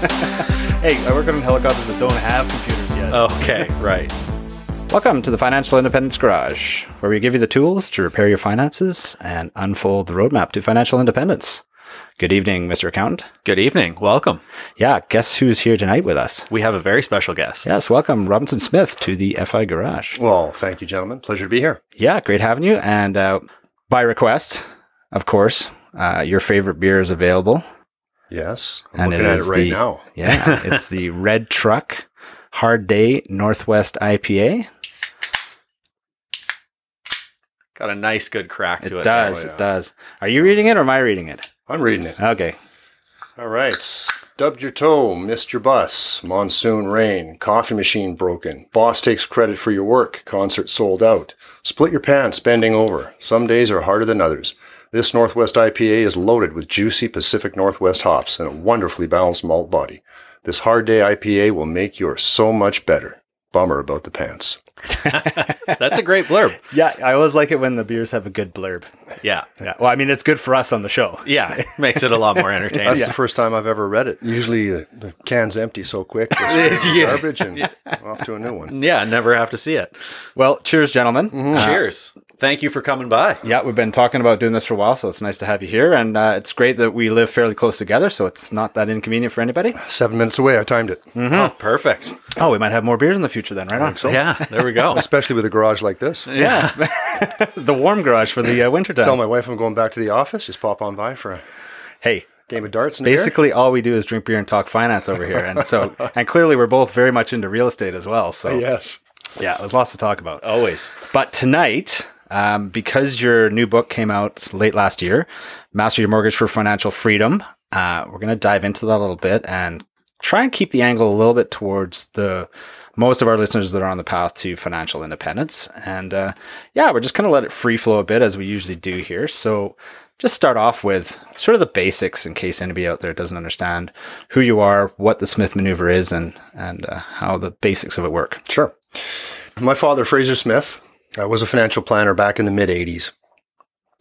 Hey, I work on helicopters that don't have computers yet. Okay, right. Welcome to the Financial Independence Garage, where we give you the tools to repair your finances and unfold the roadmap to financial independence. Good evening, Mr. Accountant. Good evening. Welcome. Yeah, guess who's here tonight with us? We have a very special guest. Yes, welcome, Robinson Smith, to the FI Garage. Well, thank you, gentlemen. Pleasure to be here. Yeah, great having you. And uh, by request, of course, uh, your favorite beer is available. Yes, I'm And looking it at it is right the- now. Yeah, it's the Red Truck Hard Day Northwest IPA. Got a nice, good crack to It it. does, Oh, yeah. it does. Are you reading it or am I reading it? I'm reading it. Okay. All right. Stubbed your toe, missed your bus, monsoon rain, coffee machine broken, boss takes credit for your work, concert sold out, split your pants bending over. Some days are harder than others. This Northwest IPA is loaded with juicy Pacific Northwest hops and a wonderfully balanced malt body. This hard day IPA will make yours so much better. Bummer about the pants. That's a great blurb. Yeah, I always like it when the beers have a good blurb. Yeah. Yeah. Well, I mean, it's good for us on the show. Yeah. it Makes it a lot more entertaining. That's the first time I've ever read it. Usually the, the can's empty so quick, just Yeah. garbage and off to a new one. Yeah. Never have to see it. Well, cheers, gentlemen. Uh, Cheers. Thank you for coming by. yeah, we've been talking about doing this for a while, so it's nice to have you here. And uh, it's great that we live fairly close together, so it's not that inconvenient for anybody. Seven minutes away, I timed it. Oh, perfect. Oh, we might have more beers in the future then, right I on. Yeah. There we go. Especially with a garage like this. yeah. the warm garage for the uh, winter time. Tell my wife I'm going back to the office. Just pop on by for a hey, game of darts and beer. basically all we do is drink beer and talk finance over here. And so, and clearly we're both very much into real estate as well. So, Yes. yeah, there's lots to talk about. Always. But tonight, um, because your new book came out late last year, Master Your Mortgage for Financial Freedom, uh, we're going to dive into that a little bit and try and keep the angle a little bit towards the most of our listeners that are on the path to financial independence. And uh, yeah, we're just going to let it free flow a bit as we usually do here. So just start off with sort of the basics in case anybody out there doesn't understand who you are, what the Smith maneuver is, and and uh, how the basics of it work. Sure. My father, Fraser Smith, uh, was a financial planner back in the mid 80s.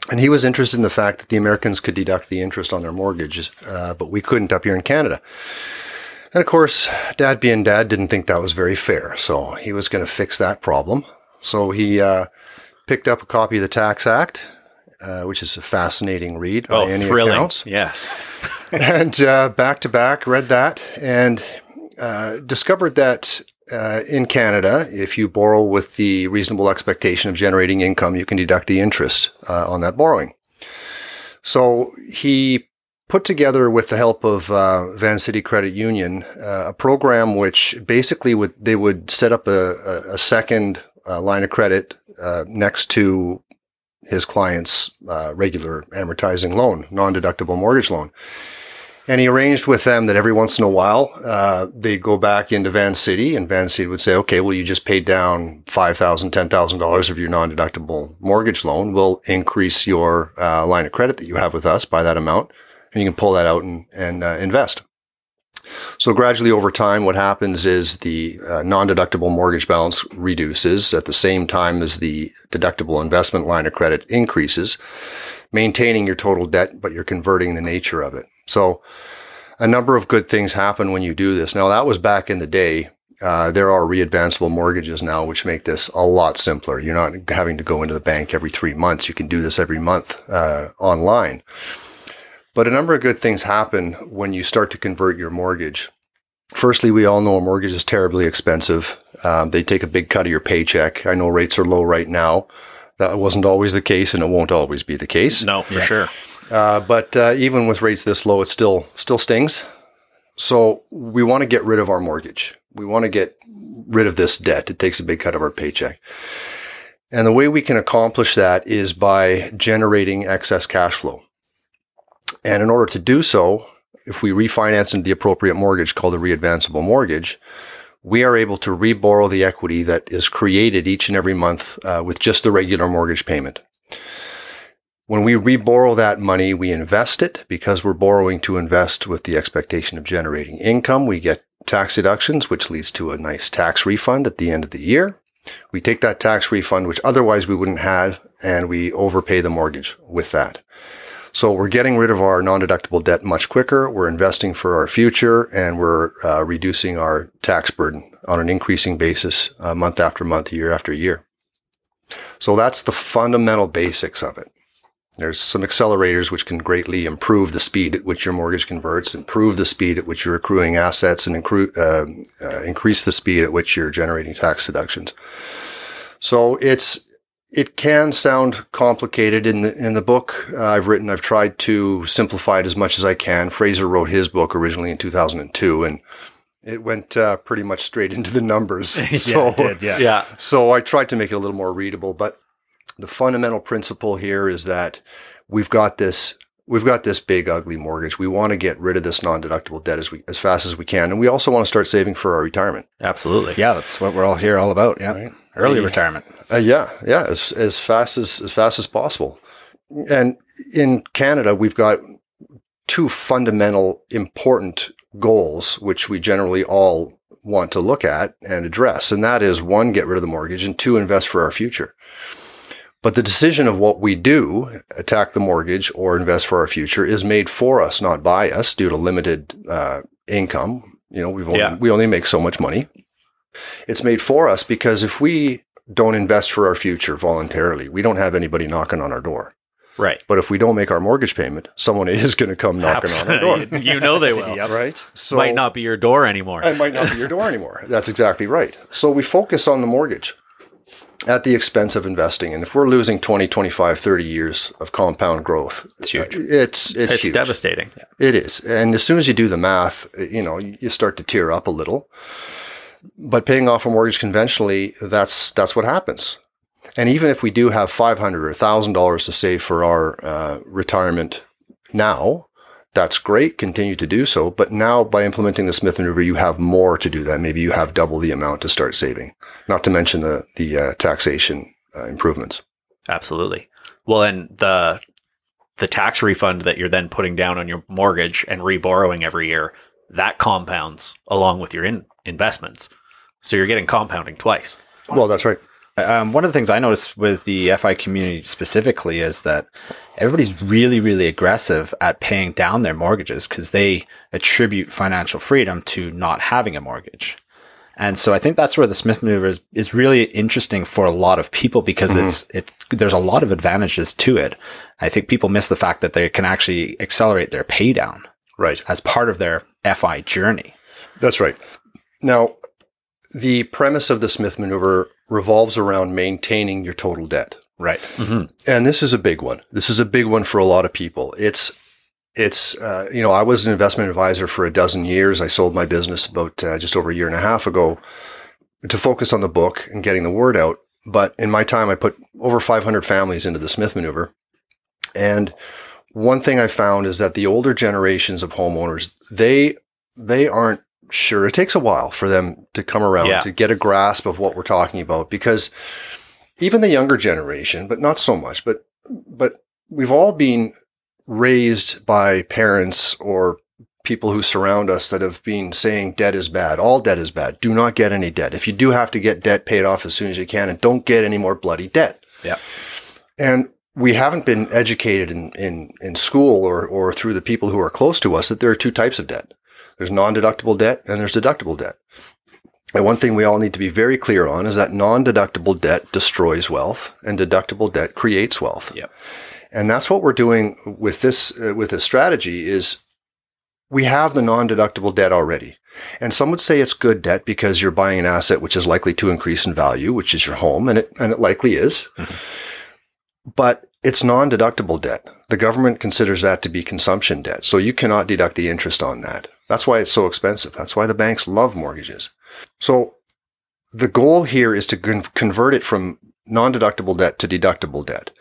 And he was interested in the fact that the Americans could deduct the interest on their mortgages, uh, but we couldn't up here in Canada. And of course, dad being dad didn't think that was very fair. So he was going to fix that problem. So he uh, picked up a copy of the Tax Act, uh, which is a fascinating read by Oh, any thrilling. accounts. Yes. and uh, back to back read that and uh, discovered that uh, in Canada, if you borrow with the reasonable expectation of generating income, you can deduct the interest uh, on that borrowing. So he put together, with the help of uh, Vancity Credit Union, uh, a program which basically would they would set up a, a, second uh, line of credit uh, next to his client's regular amortizing loan, non-deductible mortgage loan. And he arranged with them that every once in a while uh, they'd go back into Vancity, and Vancity would say, "Okay, well, you just paid down five thousand, ten thousand dollars of your non-deductible mortgage loan. We'll increase your uh, line of credit that you have with us by that amount, and you can pull that out and, and uh, invest." So gradually over time, what happens is the uh, non-deductible mortgage balance reduces at the same time as the deductible investment line of credit increases, maintaining your total debt, but you're converting the nature of it. So a number of good things happen when you do this. Now that was back in the day. Uh, there are readvanceable mortgages now, which make this a lot simpler. You're not having to go into the bank every three months. You can do this every month uh, online. But a number of good things happen when you start to convert your mortgage. Firstly, we all know a mortgage is terribly expensive. Um, they take a big cut of your paycheck. I know rates are low right now. That wasn't always the case, and it won't always be the case. No, for sure. Uh, but uh, even with rates this low, it still still stings. So we want to get rid of our mortgage. We want to get rid of this debt. It takes a big cut of our paycheck. And the way we can accomplish that is by generating excess cash flow. And in order to do so, if we refinance into the appropriate mortgage called a readvanceable mortgage, we are able to reborrow the equity that is created each and every month uh, with just the regular mortgage payment. When we reborrow that money, we invest it because we're borrowing to invest with the expectation of generating income. We get tax deductions, which leads to a nice tax refund at the end of the year. We take that tax refund, which otherwise we wouldn't have, and we overpay the mortgage with that. So we're getting rid of our non-deductible debt much quicker. We're investing for our future, and we're uh, reducing our tax burden on an increasing basis, uh, month after month, year after year. So that's the fundamental basics of it. There's some accelerators which can greatly improve the speed at which your mortgage converts, improve the speed at which you're accruing assets, and incru- uh, uh, increase the speed at which you're generating tax deductions. So it's it can sound complicated in the in the book uh, I've written. I've tried to simplify it as much as I can. Fraser wrote his book originally in 2002, and it went uh, pretty much straight into the numbers. so, yeah, it did, yeah. Yeah. so I tried to make it a little more readable. But the fundamental principle here is that we've got this we've got this big ugly mortgage. We want to get rid of this non-deductible debt as we as fast as we can, and we also want to start saving for our retirement. Absolutely. Yeah, that's what we're all here all about. Yeah. Right. Early The- retirement. Uh, yeah, yeah, as as fast as as fast as possible. And in Canada, we've got two fundamental important goals which we generally all want to look at and address, and that is one, get rid of the mortgage, and two, invest for our future. But the decision of what we do, attack the mortgage or invest for our future, is made for us, not by us, due to limited uh, income. You know, we've only, Yeah. we only make so much money. It's made for us because if we don't invest for our future voluntarily, we don't have anybody knocking on our door. Right. But if we don't make our mortgage payment, someone is going to come knocking on our door. You know they will. Yep. Right? So Might not be your door anymore. it might not be your door anymore. That's exactly right. So we focus on the mortgage at the expense of investing. And if we're losing 20, 25, 30 years of compound growth, It's huge. uh, It's, it's, it's huge. devastating. It is. And as soon as you do the math, you know, you start to tear up a little. But paying off a mortgage conventionally, that's that's what happens. And even if we do have five hundred or thousand dollars to save for our uh, retirement now, that's great. Continue to do so. But now, by implementing the Smith maneuver, you have more to do that. Maybe you have double the amount to start saving. Not to mention the the uh, taxation uh, improvements. Absolutely. Well, and the the tax refund that you're then putting down on your mortgage and reborrowing every year, that compounds along with your in- investments. So you're getting compounding twice. Well, that's right. Um, one of the things I noticed with the FI community specifically is that everybody's really, really aggressive at paying down their mortgages because they attribute financial freedom to not having a mortgage. And so I think that's where the Smith maneuver is, is really interesting for a lot of people because it's it there's a lot of advantages to it. I think people miss the fact that they can actually accelerate their pay down Right. as part of their FI journey. That's right. Now, the premise of the Smith maneuver revolves around maintaining your total debt. Right. And this is a big one. This is a big one for a lot of people. It's, it's, uh, you know, I was an investment advisor for a dozen years. I sold my business about uh, just over a year and a half ago to focus on the book and getting the word out. But in my time, I put over 500 families into the Smith maneuver. And one thing I found is that the older generations of homeowners, they, they aren't sure. It takes a while for them to come around Yeah. to get a grasp of what we're talking about because even the younger generation, but not so much, but but we've all been raised by parents or people who surround us that have been saying debt is bad. All debt is bad. Do not get any debt. If you do have to get debt paid off as soon as you can and don't get any more bloody debt. Yeah. And we haven't been educated in, in, in school or, or through the people who are close to us that there are two types of debt. There's non-deductible debt and there's deductible debt. And one thing we all need to be very clear on is that non-deductible debt destroys wealth and deductible debt creates wealth. Yep. And that's what we're doing with this uh, with this strategy is we have the non-deductible debt already. And some would say it's good debt because you're buying an asset which is likely to increase in value, which is your home, and it and it likely is. But it's non-deductible debt. The government considers that to be consumption debt. So you cannot deduct the interest on that. That's why it's so expensive. That's why the banks love mortgages. So the goal here is to con- convert it from non-deductible debt to deductible debt.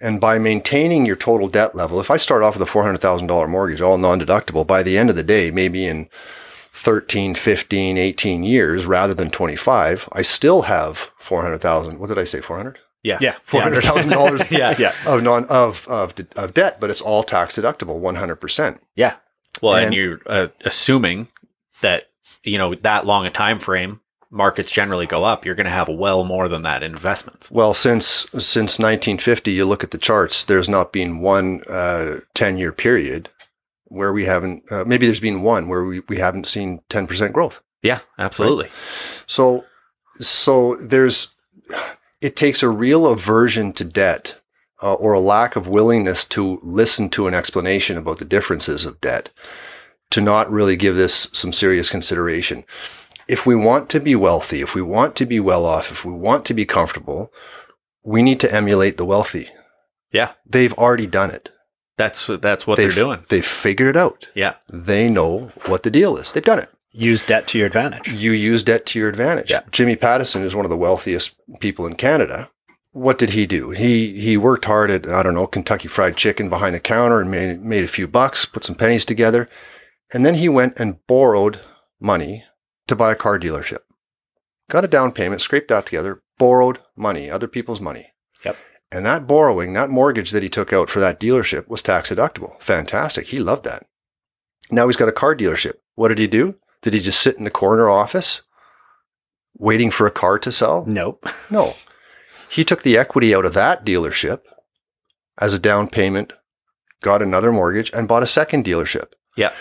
And by maintaining your total debt level, if I start off with a $400,000 mortgage, all non-deductible, by the end of the day, maybe in 13, 15, 18 years rather than 25, I still have 400,000. What did I say? 400? Yeah. Yeah. $400,000 Yeah. Yeah. of non of, of of debt, but it's all tax deductible, 100%. Yeah. Well, and, And- you're uh, assuming that you know that long a time frame markets generally go up, you're going to have well more than that in investments. Well, since since 1950, you look at the charts. There's not been one uh, 10 year period where we haven't. Uh, maybe there's been one where we, we haven't seen 10 percent growth. Yeah, absolutely. So so there's it takes a real aversion to debt uh, or a lack of willingness to listen to an explanation about the differences of debt to not really give this some serious consideration. If we want to be wealthy, if we want to be well off, if we want to be comfortable, we need to emulate the wealthy. Yeah, They've already done it. that's that's what they've, they're doing. They've figured it out. Yeah, They know what the deal is. They've done it. Use debt to your advantage. you use debt to your advantage. Yeah. Jimmy Pattison is one of the wealthiest people in Canada. What did he do? He he worked hard at I don't know Kentucky Fried Chicken behind the counter and made made a few bucks, put some pennies together, and then he went and borrowed money to buy a car dealership. Got a down payment, scraped that together, borrowed money, other people's money. Yep. And that borrowing, that mortgage that he took out for that dealership was tax deductible. Fantastic. He loved that. Now he's got a car dealership. What did he do? Did he just sit in the corner office waiting for a car to sell? Nope. No. He took the equity out of that dealership as a down payment, got another mortgage, and bought a second dealership. yeah,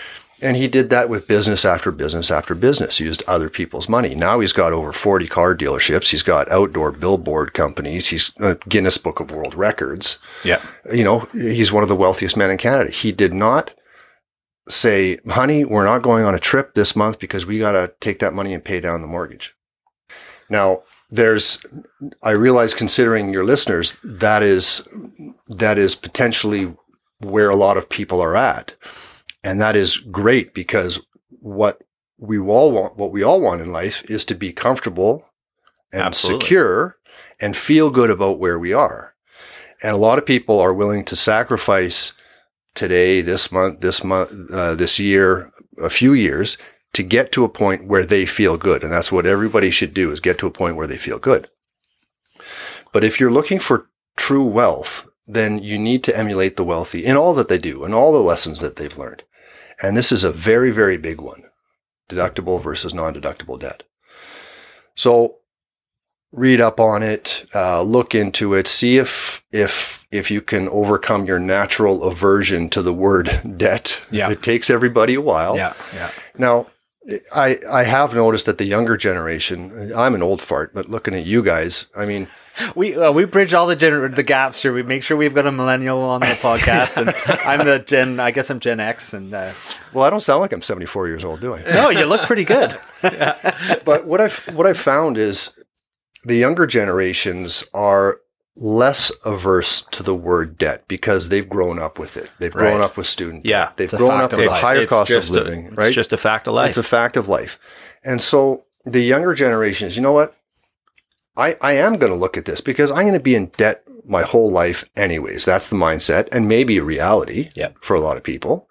And he did that with business after business after business, used other people's money. Now he's got over 40 car dealerships. He's got outdoor billboard companies. He's a Guinness Book of World Records. Yeah. You know, he's one of the wealthiest men in Canada. He did not say, honey, we're not going on a trip this month because we got to take that money and pay down the mortgage. Now, there's, I realize considering your listeners, that is, that is potentially where a lot of people are at. And that is great because what we all want, what we all want in life is to be comfortable and Absolutely. secure and feel good about where we are. And a lot of people are willing to sacrifice today, this month, this month, uh, this year, a few years to get to a point where they feel good. And that's what everybody should do is get to a point where they feel good. But if you're looking for true wealth, then you need to emulate the wealthy in all that they do and all the lessons that they've learned. And this is a very, very big one deductible versus non deductible debt. So read up on it, uh, look into it, see if, if, if you can overcome your natural aversion to the word debt. Yeah. It takes everybody a while. Yeah. Yeah. Now, I, I have noticed that the younger generation, I'm an old fart, but looking at you guys, I mean, We uh, we bridge all the gener- the gaps here. We make sure we've got a millennial on the podcast, and I'm the Gen. I guess I'm Gen X, and uh, well, I don't sound like I'm 74 years old, do I? no, you look pretty good. but what I've what I've found is the younger generations are less averse to the word debt because they've grown up with it. They've grown Right. up with student debt. Yeah. They've grown up with life. higher It's cost of just a- living, it's right? just a fact of life. It's a fact of life. And so the younger generations, you know what? I, I am going to look at this because I'm going to be in debt my whole life anyways. That's the mindset and maybe a reality Yep. for a lot of people.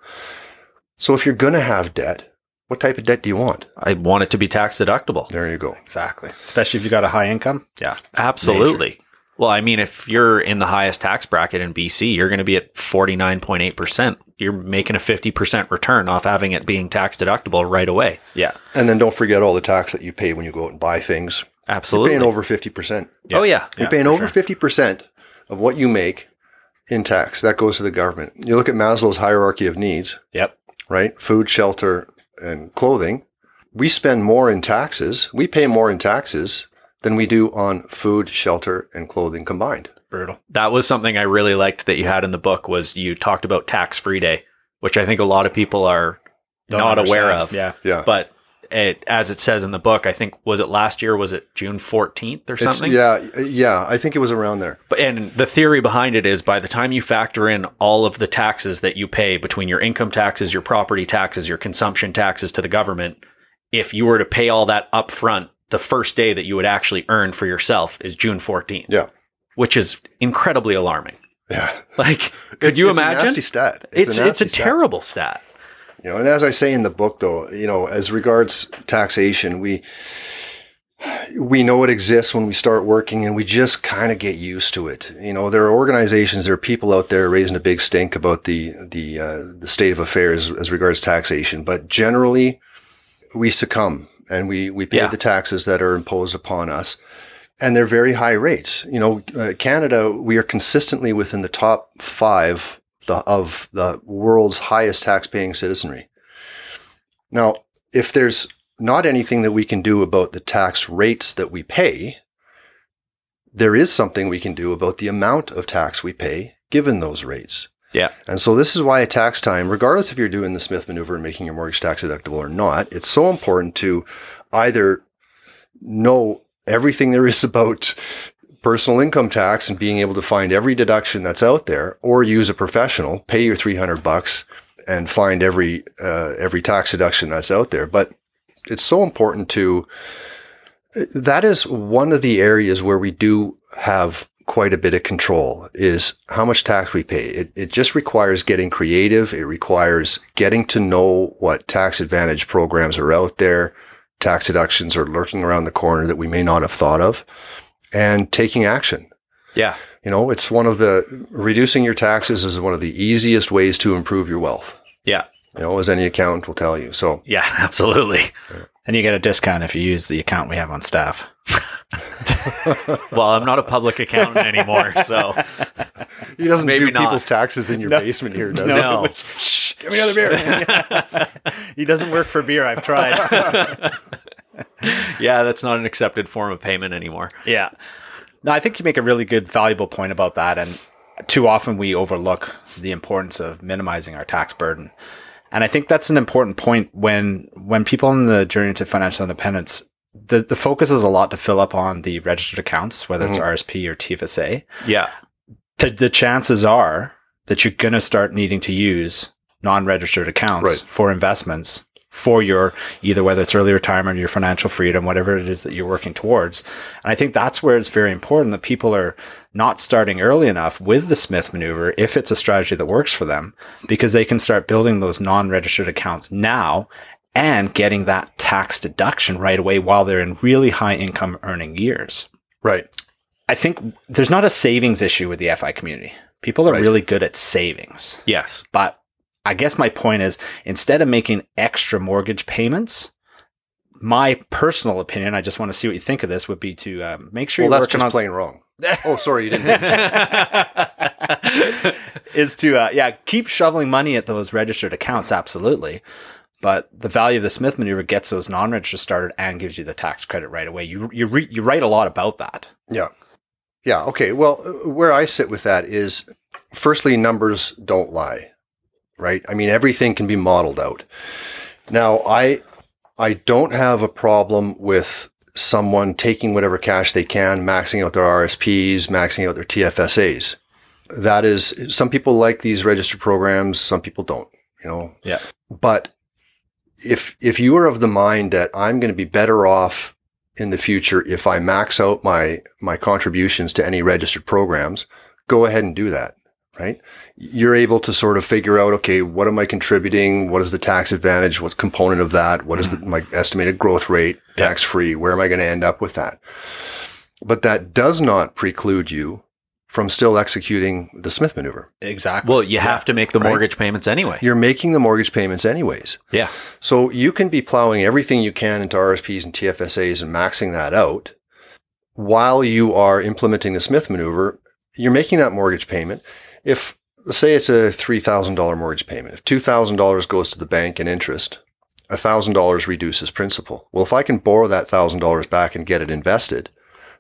So if you're going to have debt, what type of debt do you want? I want it to be tax deductible. There you go. Exactly. Especially if you got a high income. Yeah. it's Absolutely. Well, I mean, if you're in the highest tax bracket in BC, you're going to be at 49.8%. You're making a 50% return off having it being tax deductible right away. Yeah. And then don't forget all the tax that you pay when you go out and buy things. Absolutely. You're paying over 50%. oh, yeah. You're Yeah, paying over sure. 50% of what you make in tax. That goes to the government. You look at Maslow's hierarchy of needs, Yep. right? Food, shelter, and clothing. We spend more in taxes. We pay more in taxes than we do on food, shelter, and clothing combined. Brutal. That was something I really liked that you had in the book was you talked about tax-free day, which I think a lot of people are Don't not aware of. Yeah. Yeah. But it, as it says in the book, I think was it last year? Was it June 14th or It's- something? yeah, yeah. I think it was around there. But and the theory behind it is by the time you factor in all of the taxes that you pay between your income taxes, your property taxes, your consumption taxes to the government, if you were to pay all that up front, the first day that you would actually earn for yourself is June 14th, Yeah. which is incredibly alarming. Yeah. Like, could It's- you it's imagine? A nasty stat. it's it's a, nasty stat. terrible stat. You know, and as I say in the book, though, you know, as regards taxation, we we know it exists when we start working, and we just kind of get used to it. You know, there are organizations, there are people out there raising a big stink about the the uh, the state of affairs as regards taxation, but generally, we succumb and we we pay Yeah. the taxes that are imposed upon us, and they're very high rates. You know, uh, Canada, we are consistently within the top five the, of the world's highest tax-paying citizenry. Now, if there's not anything that we can do about the tax rates that we pay, there is something we can do about the amount of tax we pay given those rates. Yeah. And so this is why at tax time, regardless if you're doing the Smith maneuver and making your mortgage tax deductible or not, it's so important to either know everything there is about personal income tax and being able to find every deduction that's out there or use a professional, pay your 300 bucks and find every uh, every tax deduction that's out there. But it's so important to that is one of the areas where we do have quite a bit of control is how much tax we pay. It, it just requires getting creative. It requires getting to know what tax advantage programs are out there. Tax deductions are lurking around the corner that we may not have thought of and taking action. Yeah. You know, it's one of the reducing your taxes is one of the easiest ways to improve your wealth. Yeah. You know, as any accountant will tell you. So Yeah. Absolutely. And you get a discount if you use the account we have on staff. Well, I'm not a public accountant anymore, so he doesn't Maybe do not. people's taxes in your No. basement here, does no. Shh, give me another beer. he doesn't work for beer. I've tried. yeah, that's not an accepted form of payment anymore. yeah. No, I think you make a really good, valuable point about that. And too often we overlook the importance of minimizing our tax burden. And I think that's an important point when when people on the journey to financial independence, the, the focus is a lot to fill up on the registered accounts, whether it's mm-hmm. RSP or TFSA. Yeah. the, the chances are that you're going to start needing to use non-registered accounts Right. for investments for your either whether it's early retirement or your financial freedom whatever it is that you're working towards and i think that's where it's very important that people are not starting early enough with the smith maneuver if it's a strategy that works for them because they can start building those non-registered accounts now and getting that tax deduction right away while they're in really high income earning years Right. I think there's not a savings issue with the FI community. People are Right. really good at savings. Yes. But I guess my point is instead of making extra mortgage payments, my personal opinion, I just want to see what you think of this, would be to um, make sure Well, you're that's just on plain wrong. Oh, sorry, you didn't. is to uh, yeah keep shoveling money at those registered accounts absolutely but the value of the smith maneuver gets those non-registered started and gives you the tax credit right away you you, re- you write a lot about that Yeah. Yeah. Okay. Well, where I sit with that is firstly, numbers don't lie, right? I mean, everything can be modeled out. Now, I, I don't have a problem with someone taking whatever cash they can, maxing out their RSPs, maxing out their TFSAs. That is, some people like these registered programs, some people don't, you know? Yeah. But if, if you are of the mind that I'm going to be better off in the future if I max out my my contributions to any registered programs, go ahead and do that, right? You're able to sort of figure out, okay, what am I contributing? What is the tax advantage? What component of that? What is the, mm-hmm. my estimated growth rate, tax free? Where am I going to end up with that? But that does not preclude you from still executing the Smith maneuver. exactly Well, you have to make the Right. mortgage payments anyway. You're making the mortgage payments anyways. Yeah. So you can be plowing everything you can into RSPs and TFSAs and maxing that out while you are implementing the Smith maneuver. You're making that mortgage payment. If say it's a three thousand dollar mortgage payment, if two thousand dollars goes to the bank in interest, thousand dollars reduces principal. Well, if I can borrow that thousand dollars back and get it invested,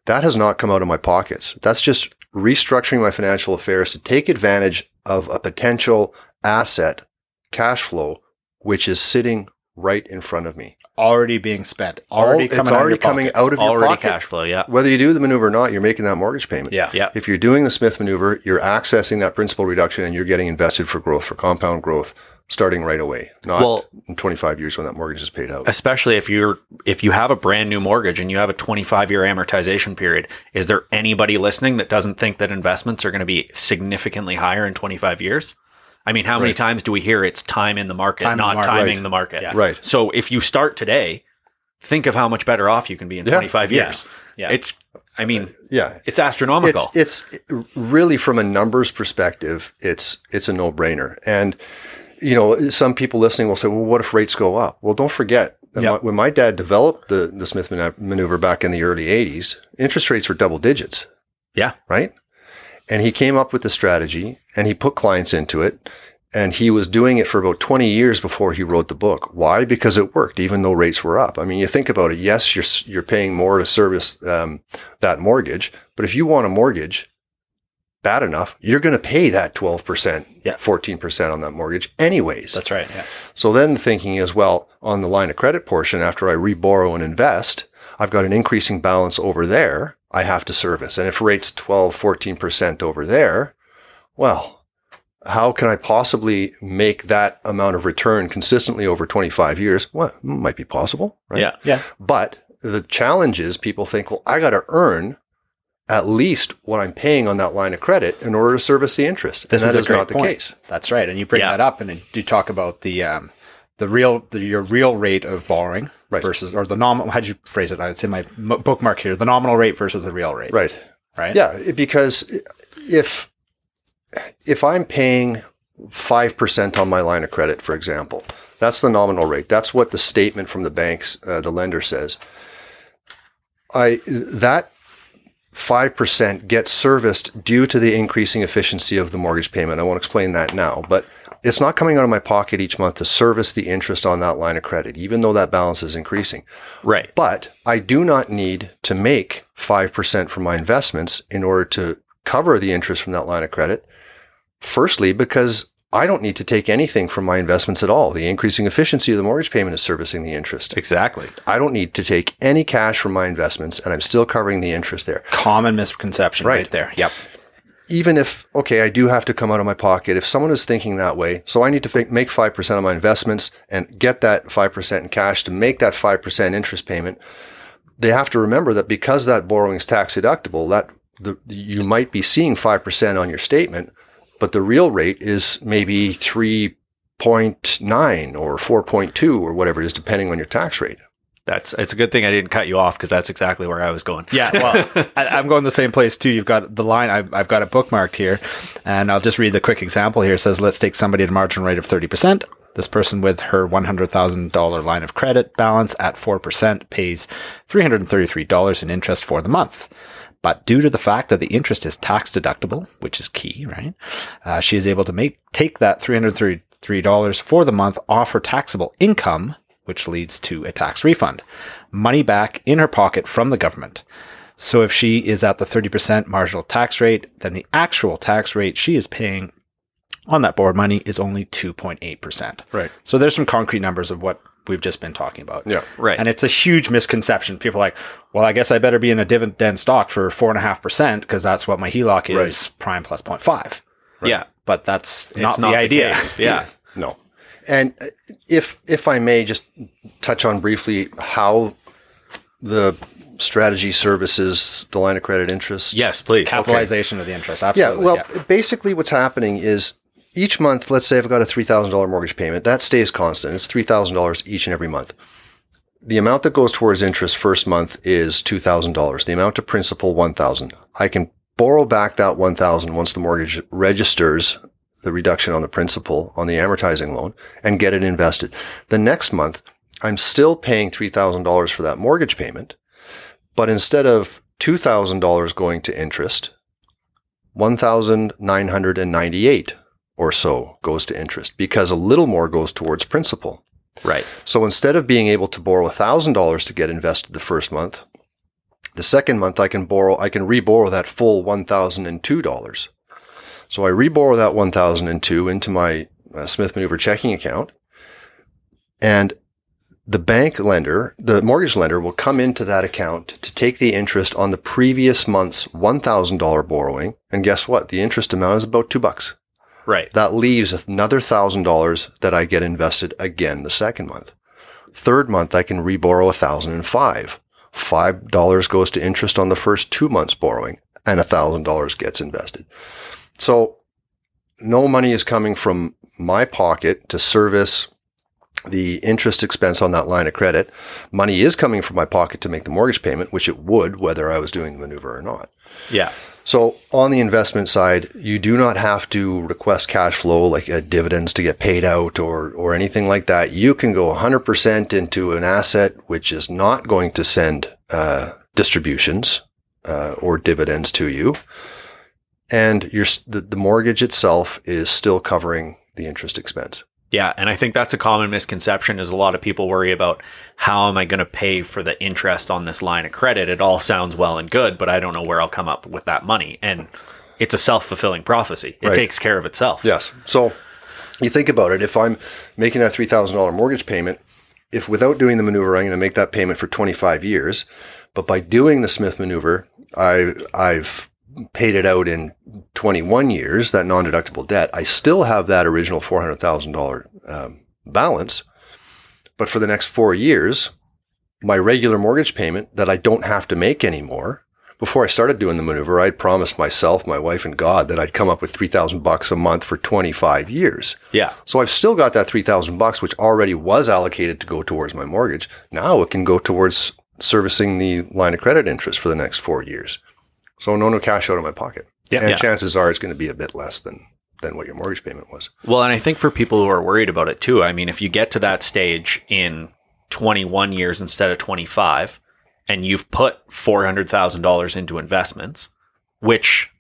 that has not come out of my pockets. That's just restructuring my financial affairs to take advantage of a potential asset cash flow which is sitting right in front of me. already being spent All- already coming it's out of already your coming pocket. out of your Already pocket. cash flow. Yeah. Whether you do the maneuver or not, you're making that mortgage payment. yeah Yeah. If you're doing the Smith maneuver, you're accessing that principal reduction and you're getting invested for growth, for compound growth, starting right away, not Well- in 25 years when that mortgage is paid out. Especially if you're if you have a brand new mortgage and you have a 25 year amortization period, is there anybody listening that doesn't think that investments are going to be significantly higher in 25 years? I mean, how many Right. times do we hear it's time in the market, Time in the not market. timing Right. the market? Yeah. Right. So if you start today, think of how much better off you can be in Yeah. 25 years. Yeah. yeah. It's I mean, uh, Yeah. it's astronomical. It's it's really from a numbers perspective, it's it's a no brainer. And you know, some people listening will say, "Well, what if rates go up?" Well, don't forget Yep. my- when my dad developed the, the Smith maneuver back in the early 80s, interest rates were double digits, Yeah. right? And he came up with the strategy and he put clients into it. And he was doing it for about 20 years before he wrote the book. Why? Because it worked, even though rates were up. I mean, you think about it. Yes, you're, you're paying more to service um, that mortgage. But if you want a mortgage bad enough, you're going to pay that 12%, Yeah. 14% on that mortgage anyways. That's right. Yeah. So then the thinking is, well, on the line of credit portion, after I reborrow and invest, I've got an increasing balance over there I have to service. And if rates 12, 14% over there, well, how can I possibly make that amount of return consistently over 25 years? Well, it might be possible, right? Yeah. Yeah. But the challenge is people think, well, I got to earn at least what I'm paying on that line of credit in order to service the interest. This and is that a is great not the point. case. That's right. And you bring Yeah. that up and then you talk about the um, the real the, your real rate of borrowing Right. versus or the nominal. How'd you phrase it? It's in my m- bookmark here. The nominal rate versus the real rate. Right. Right. Yeah, it- because if if I'm paying five percent on my line of credit, for example, that's the nominal rate. That's what the statement from the banks, uh, the lender says. I that five percent gets serviced due to the increasing efficiency of the mortgage payment. I won't explain that now, but it's not coming out of my pocket each month to service the interest on that line of credit, even though that balance is increasing. Right. But I do not need to make 5% from my investments in order to cover the interest from that line of credit. Firstly, because I don't need to take anything from my investments at all. The increasing efficiency of the mortgage payment is servicing the interest. Exactly. I don't need to take any cash from my investments and I'm still covering the interest there. Common misconception right, Right. there. Yep. Even if, okay, I do have to come out of my pocket, if someone is thinking that way, so I need to fi- make 5% of my investments and get that 5% in cash to make that 5% interest payment, they have to remember that because that borrowing is tax deductible, that the, you might be seeing 5% on your statement, but the real rate is maybe 3.9 or 4.2 or whatever it is, depending on your tax rate. That's it's a good thing I didn't cut you off because that's exactly where I was going. Yeah, well, I, I'm going the same place too. You've got the line. I've, I've got it bookmarked here, and I'll just read the quick example here. It says, "Let's take somebody at a margin rate of 30 percent. This person with her $100,000 line of credit balance at 4% pays $333 in interest for the month. But due to the fact that the interest is tax deductible, which is key, right? Uh, she is able to make take that $333 for the month off her taxable income, which leads to a tax refund, money back in her pocket from the government. So if she is at the 30% marginal tax rate, then the actual tax rate she is paying on that board money is only 2.8%. Right. So there's some concrete numbers of what we've just been talking about. Yeah. Right. And it's a huge misconception. People are like, well, I guess I better be in a dividend stock for four and a half percent because that's what my HELOC is Right. prime plus 0.5. Yeah. But that's It's not, the idea. case. Yeah. No. And uh, if if I may just touch on briefly how the strategy services the line of credit interest. yes, please. Capitalization of the interest. Absolutely. Yeah. Absolutely. Well, basically what's happening is each month, let's say I've got a $3,000 mortgage payment, that stays constant. It's $3,000 each and every month. The amount that goes towards interest first month is $2,000. The amount to principal, 1000 I can borrow back that 1000 once the mortgage registers the reduction on the principal on the amortizing loan and get it invested. The next month, I'm still paying $3,000 for that mortgage payment, but instead of $2,000 going to interest, 1,998 or so goes to interest because a little more goes towards principal. Right. So instead of being able to borrow $1,000 to get invested the first month, the second month I can borrow, I can reborrow that full $1,002. So I reborrow that 1002 into my uh, Smith Maneuver checking account and the bank lender, the mortgage lender will come into that account to take the interest on the previous month's $1,000 borrowing. And guess what? The interest amount is about two bucks. Right. That leaves another thousand dollars that I get invested again the second month. Third month, I can reborrow a thousand and five. Five dollars goes to interest on the first two months borrowing, and a thousand dollars gets invested. So, no money is coming from my pocket to service the interest expense on that line of credit. Money is coming from my pocket to make the mortgage payment, which it would whether I was doing the maneuver or not. Yeah. So on the investment side, you do not have to request cash flow like uh, dividends to get paid out or or anything like that. You can go 100% into an asset which is not going to send uh, distributions uh, or dividends to you, and your the, the mortgage itself is still covering the interest expense. Yeah, and I think that's a common misconception is a lot of people worry about how am I going to pay for the interest on this line of credit? It all sounds well and good, but I don't know where I'll come up with that money. And it's a self-fulfilling prophecy. It Right. takes care of itself. Yes. So you think about it. If I'm making that three thousand dollar mortgage payment, if without doing the maneuver, I'm going to make that payment for 25 years, but by doing the Smith maneuver, I I've paid it out in 21 years, that non-deductible debt. I still have that original four hundred thousand dollar um, balance, but for the next four years, my regular mortgage payment that I don't have to make anymore. Before I started doing the maneuver, I'd promised myself, my wife, and God that I'd come up with three thousand bucks a month for 25 years. Yeah. So I've still got that 3000 bucks which already was allocated to go towards my mortgage. Now it can go towards servicing the line of credit interest for the next 4 years. So no no cash out of my pocket. Yeah. and Yeah. chances are it's going to be a bit less than than what your mortgage payment was. Well, and I think for people who are worried about it too, I mean, if you get to that stage in 21 years instead of 25, and you've put $400,000 into investments, which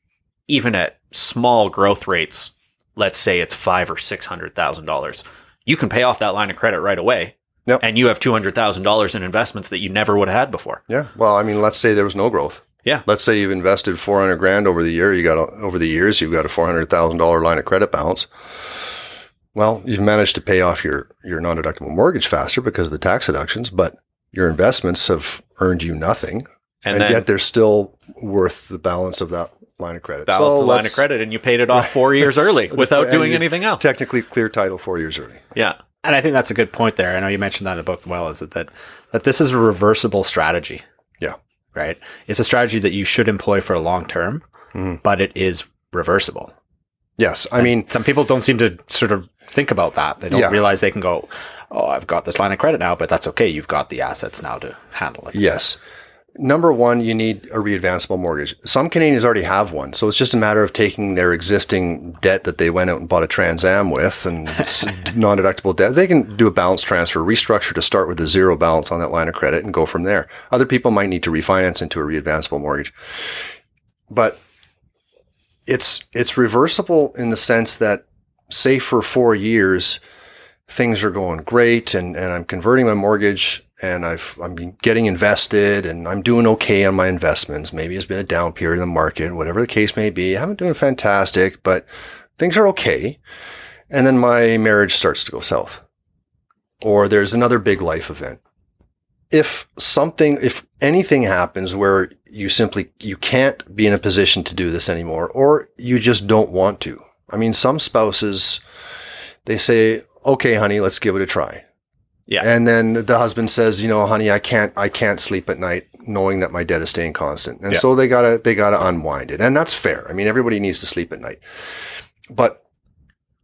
even at small growth rates, let's say it's five or $600,000, you can pay off that line of credit right away. Yep. And you have $200,000 in investments that you never would have had before. Yeah. Well, I mean, let's say there was no growth. Yeah. Let's say you've invested 400 grand over the year, you got a, over the years you've got a $400,000 line of credit balance. Well, you've managed to pay off your your non-deductible mortgage faster because of the tax deductions, but your investments have earned you nothing. And, and, then yet they're still worth the balance of that line of credit. balance So the line of credit and you paid it off four years early without doing anything else. Technically clear title four years early. Yeah. And I think that's a good point there. I know you mentioned that in the book well, is that that, that this is a reversible strategy. Yeah. Right? It's a strategy that you should employ for a long term, Mhm. but it is reversible. Yes, I mean, Some people don't seem to sort of think about that. They don't Yeah. realize they can go, Oh, I've got this line of credit now, but that's okay. You've got the assets now to handle it. yes. Number one, you need a readvanceable mortgage. Some Canadians already have one, so it's just a matter of taking their existing debt that they went out and bought a Trans Am with and non-deductible debt. They can do a balance transfer, restructure to start with a zero balance on that line of credit and go from there. Other people might need to refinance into a readvanceable mortgage, but it's it's reversible in the sense that, say, for four years, things are going great and, and I'm converting my mortgage and I've, I'm getting invested and I'm doing okay on my investments. Maybe it's been a down period in the market, whatever the case may be. I'm doing fantastic, but things are okay. And then my marriage starts to go south or there's another big life event. If something, if anything happens where you simply, you can't be in a position to do this anymore, or you just don't want to. I mean, some spouses, they say, okay, honey, let's give it a try. Yeah. And then the husband says, you know, honey, I can't, I can't sleep at night knowing that my debt is staying constant. And Yeah. so they gotta, they gotta unwind it. And that's fair. I mean, everybody needs to sleep at night. But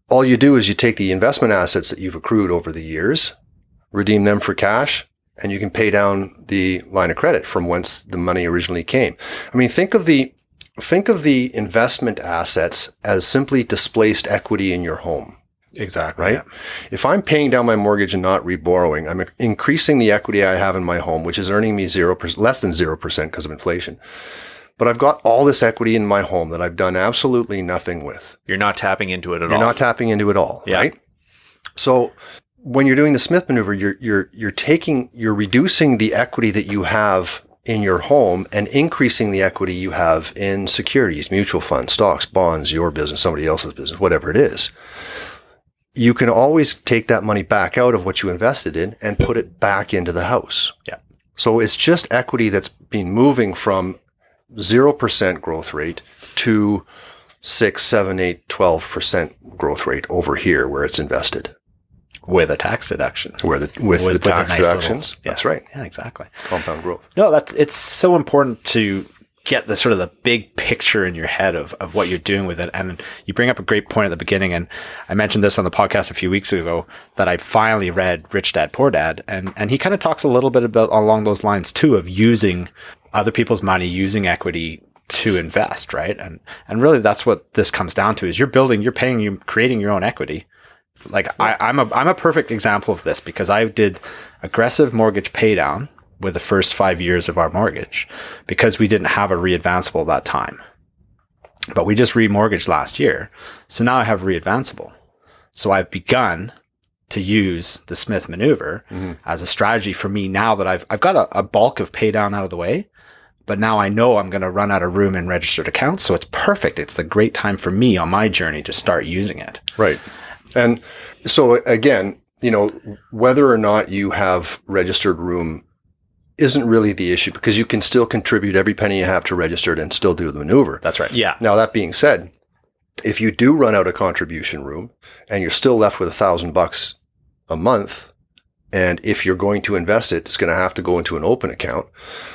all you do is you take the investment assets that you've accrued over the years, redeem them for cash, and you can pay down the line of credit from whence the money originally came. I mean, think of the, think of the investment assets as simply displaced equity in your home Exactly. right? If I'm paying down my mortgage and not reborrowing, I'm increasing the equity I have in my home, which is earning me zero less than zero percent because of inflation. But I've got all this equity in my home that I've done absolutely nothing with. You're not tapping into it at all. You're not tapping into it all, Yeah. right? So when you're doing the Smith maneuver, you're you're you're taking you're reducing the equity that you have in your home and increasing the equity you have in securities, mutual funds, stocks, bonds, your business, somebody else's business, whatever it is. You can always take that money back out of what you invested in and put it back into the house. Yeah. So it's just equity that's been moving from 0% growth rate to six, seven, eight, 12% growth rate over here where it's invested, With a tax deduction. where the, with, With- the with tax nice little- deductions. yeah. That's right. Yeah, exactly. Compound growth. No, that's it's so important to get the sort of the big picture in your head of, of what you're doing with it. And you bring up a great point at the beginning. And I mentioned this on the podcast a few weeks ago that I finally read Rich Dad Poor Dad. And, and he kind of talks a little bit about along those lines too of using other people's money, using equity to invest, right? And and really that's what this comes down to is you're building, you're paying, you're creating your own equity. Like I, I'm a I'm a perfect example of this because I did aggressive mortgage pay with the first five years of our mortgage because we didn't have a readvanceable at that time. But we just remortgaged last year. So now I have readvanceable. So I've begun to use the Smith maneuver mm-hmm. as a strategy for me now that I've I've got a, a bulk of pay down out of the way. But now I know I'm going to run out of room in registered accounts. So it's perfect. It's the great time for me on my journey to start using it. Right. And so again, you know, whether or not you have registered room isn't really the issue because you can still contribute every penny you have to registered and still do the maneuver. That's right. Yeah. Now that being said, if you do run out of contribution room and you're still left with a thousand bucks a month, and if you're going to invest it, it's going to have to go into an open account.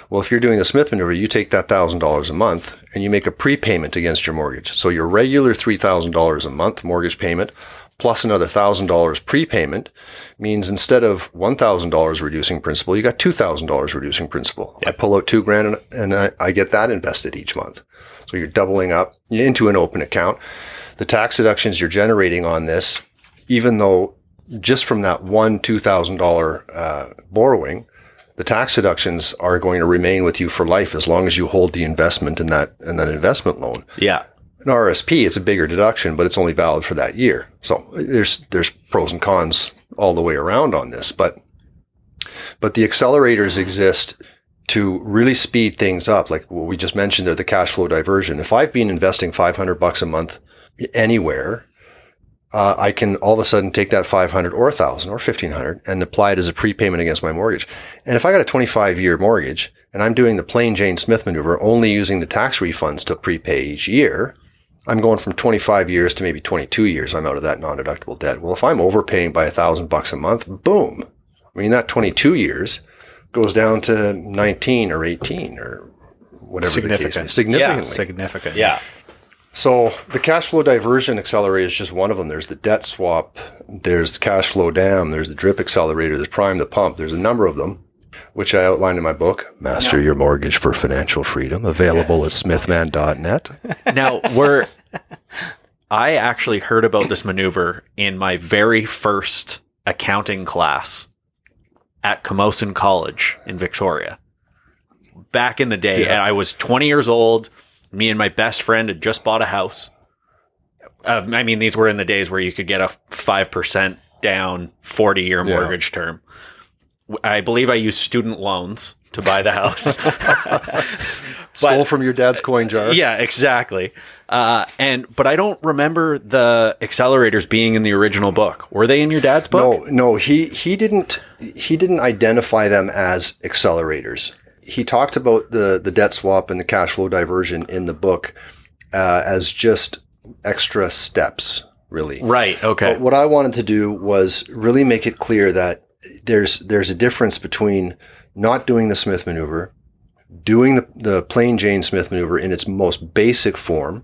Well, if you're doing the Smith maneuver, you take that thousand dollars a month and you make a prepayment against your mortgage. So your regular three thousand dollars a month mortgage payment plus another thousand dollars prepayment means instead of one thousand dollars reducing principal, you got two thousand dollars reducing principal. I pull out two grand and, and I, I get that invested each month. So you're doubling up into an open account. The tax deductions you're generating on this, even though just from that one two thousand uh, borrowing, the tax deductions are going to remain with you for life as long as you hold the investment in that in that investment loan. Yeah. An RSP, it's a bigger deduction, but it's only valid for that year. So there's there's pros and cons all the way around on this, but but the accelerators exist to really speed things up. Like what we just mentioned there, the cash flow diversion. If I've been investing 500 bucks a month anywhere, uh, I can all of a sudden take that 500 or 1000 or 1500 and apply it as a prepayment against my mortgage. And if I got a 25 year mortgage and I'm doing the plain Jane Smith maneuver, only using the tax refunds to prepay each year, I'm going from 25 years to maybe 22 years. I'm out of that non-deductible debt. Well, if I'm overpaying by a thousand bucks a month, boom. I mean, that 22 years goes down to 19 or 18 or whatever the case may Significant. be. Significantly. Significant. Yeah. So the cash flow diversion accelerator is just one of them. There's the debt swap, there's the cash flow dam, there's the drip accelerator, there's prime the pump. There's a number of them, which I outlined in my book, Master Your Mortgage for Financial Freedom, available at smithman.net. Now we're. I actually heard about this maneuver in my very first accounting class at Camosun College in Victoria. Back in the day, Yeah. and I was 20 years old. Me and my best friend had just bought a house. Uh, I mean, these were in the days where you could get a five percent down, 40 year Yeah. mortgage term. I believe I used student loans to buy the house. Stole from your dad's coin jar. Yeah, exactly. Uh, and but I don't remember the accelerators being in the original book. Were they in your dad's book? No, no, he he didn't he didn't identify them as accelerators. He talked about the the debt swap and the cash flow diversion in the book uh, as just extra steps, really. Right. Okay. But what I wanted to do was really make it clear that there's there's a difference between not doing the Smith maneuver, doing the, the plain Jane Smith maneuver in its most basic form,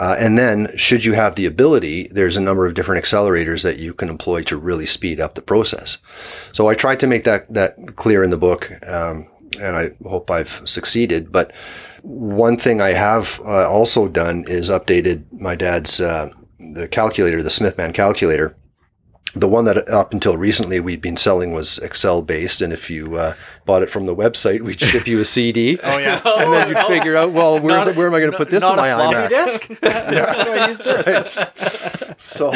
uh, and then should you have the ability, there's a number of different accelerators that you can employ to really speed up the process. So I tried to make that that clear in the book, um, and I hope I've succeeded. But one thing I have uh, also done is updated my dad's uh, the calculator, the Smithman calculator. The one that up until recently we'd been selling was Excel based, and if you uh, bought it from the website, we'd ship you a CD. Oh yeah. And then you'd figure out, well, where's, where am I going to put this in my iMac? disk. so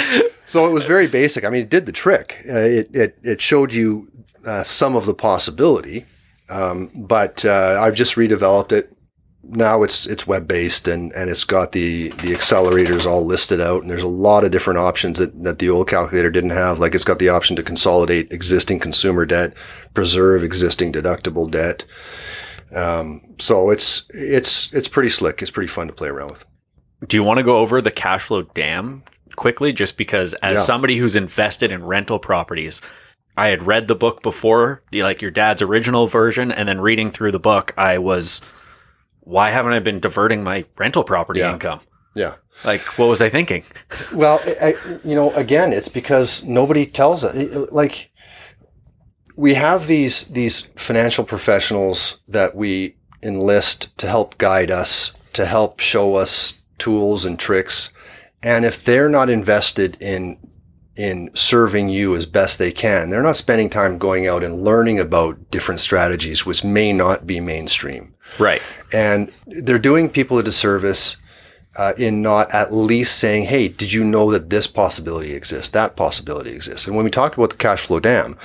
so it was very basic. I mean, it did the trick. Uh, it, it it showed you uh, some of the possibility, um, but uh, I've just redeveloped it. Now it's it's web based and, and it's got the the accelerators all listed out and there's a lot of different options that, that the old calculator didn't have. Like it's got the option to consolidate existing consumer debt, preserve existing deductible debt. Um, so it's it's it's pretty slick. It's pretty fun to play around with. Do you want to go over the cash flow dam quickly? Just because, as Yeah. somebody who's invested in rental properties, I had read the book before, like your dad's original version, and then reading through the book, I was, why haven't I been diverting my rental property Yeah. income? Yeah. Like, what was I thinking? Well, I, I- you know, again, it's because nobody tells us. Like, we have these these financial professionals that we enlist to help guide us, to help show us tools and tricks. And if they're not invested in in serving you as best they can, they're not spending time going out and learning about different strategies, which may not be mainstream. Right. And they're doing people a disservice uh, in not at least saying, hey, did you know that this possibility exists? That possibility exists. And when we talk about the cash flow dam,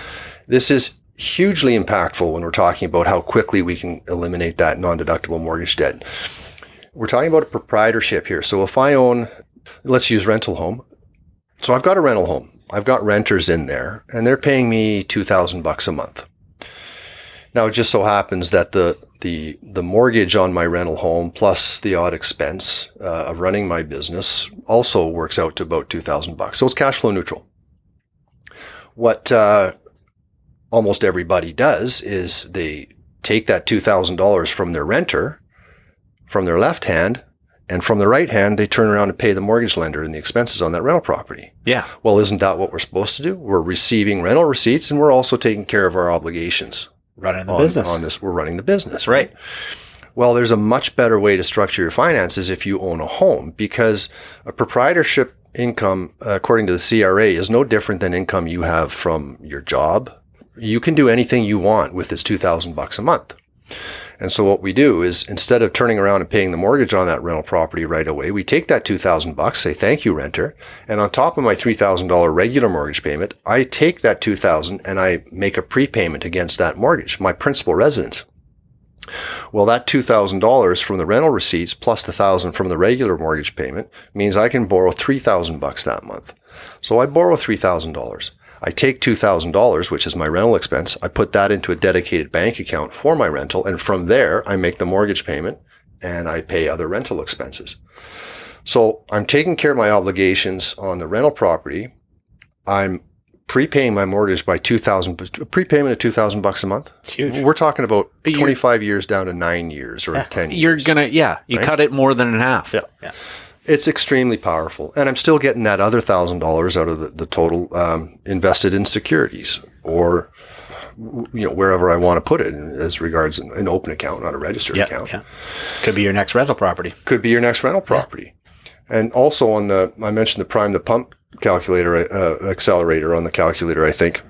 this is hugely impactful when we're talking about how quickly we can eliminate that non deductible mortgage debt. We're talking about a proprietorship here. So if I own, let's use rental home. So I've got a rental home. I've got renters in there and they're paying me 2000 bucks a month. Now it just so happens that the the the mortgage on my rental home plus the odd expense uh, of running my business also works out to about 2000 bucks. So it's cash flow neutral. What uh, almost everybody does is they take that $2,000 from their renter, from their left hand, and from the right hand, they turn around and pay the mortgage lender and the expenses on that rental property. Yeah. Well, isn't that what we're supposed to do? We're receiving rental receipts and we're also taking care of our obligations Running the on, business. on this. We're running the business, Right. Well, there's a much better way to structure your finances if you own a home because a proprietorship income, according to the CRA, is no different than income you have from your job. You can do anything you want with this 2000 bucks a month. And so what we do is instead of turning around and paying the mortgage on that rental property right away, we take that 2000 bucks, say thank you renter, and on top of my $3000 regular mortgage payment, I take that 2000 and I make a prepayment against that mortgage, my principal residence. Well, that $2,000 from the rental receipts plus the 1000 from the regular mortgage payment means I can borrow 3000 bucks that month. So I borrow $3,000. I take $2,000, which is my rental expense. I put that into a dedicated bank account for my rental. And from there, I make the mortgage payment and I pay other rental expenses. So I'm taking care of my obligations on the rental property. I'm prepaying my mortgage by 2000 a prepayment of 2000 bucks a month. It's huge. We're talking about 25 years down to 9 years or 10 years. You're gonna yeah, you Right? cut it more than in half. Yeah. Yeah. It's extremely powerful. And I'm still getting that other $1,000 out of the, the total um, invested in securities or you know wherever I want to put it as regards an, open account, not a registered Yeah, account. yeah. Could be your next rental property. Could be your next rental property. And also on the I mentioned the prime the pump calculator uh, accelerator on the calculator I think.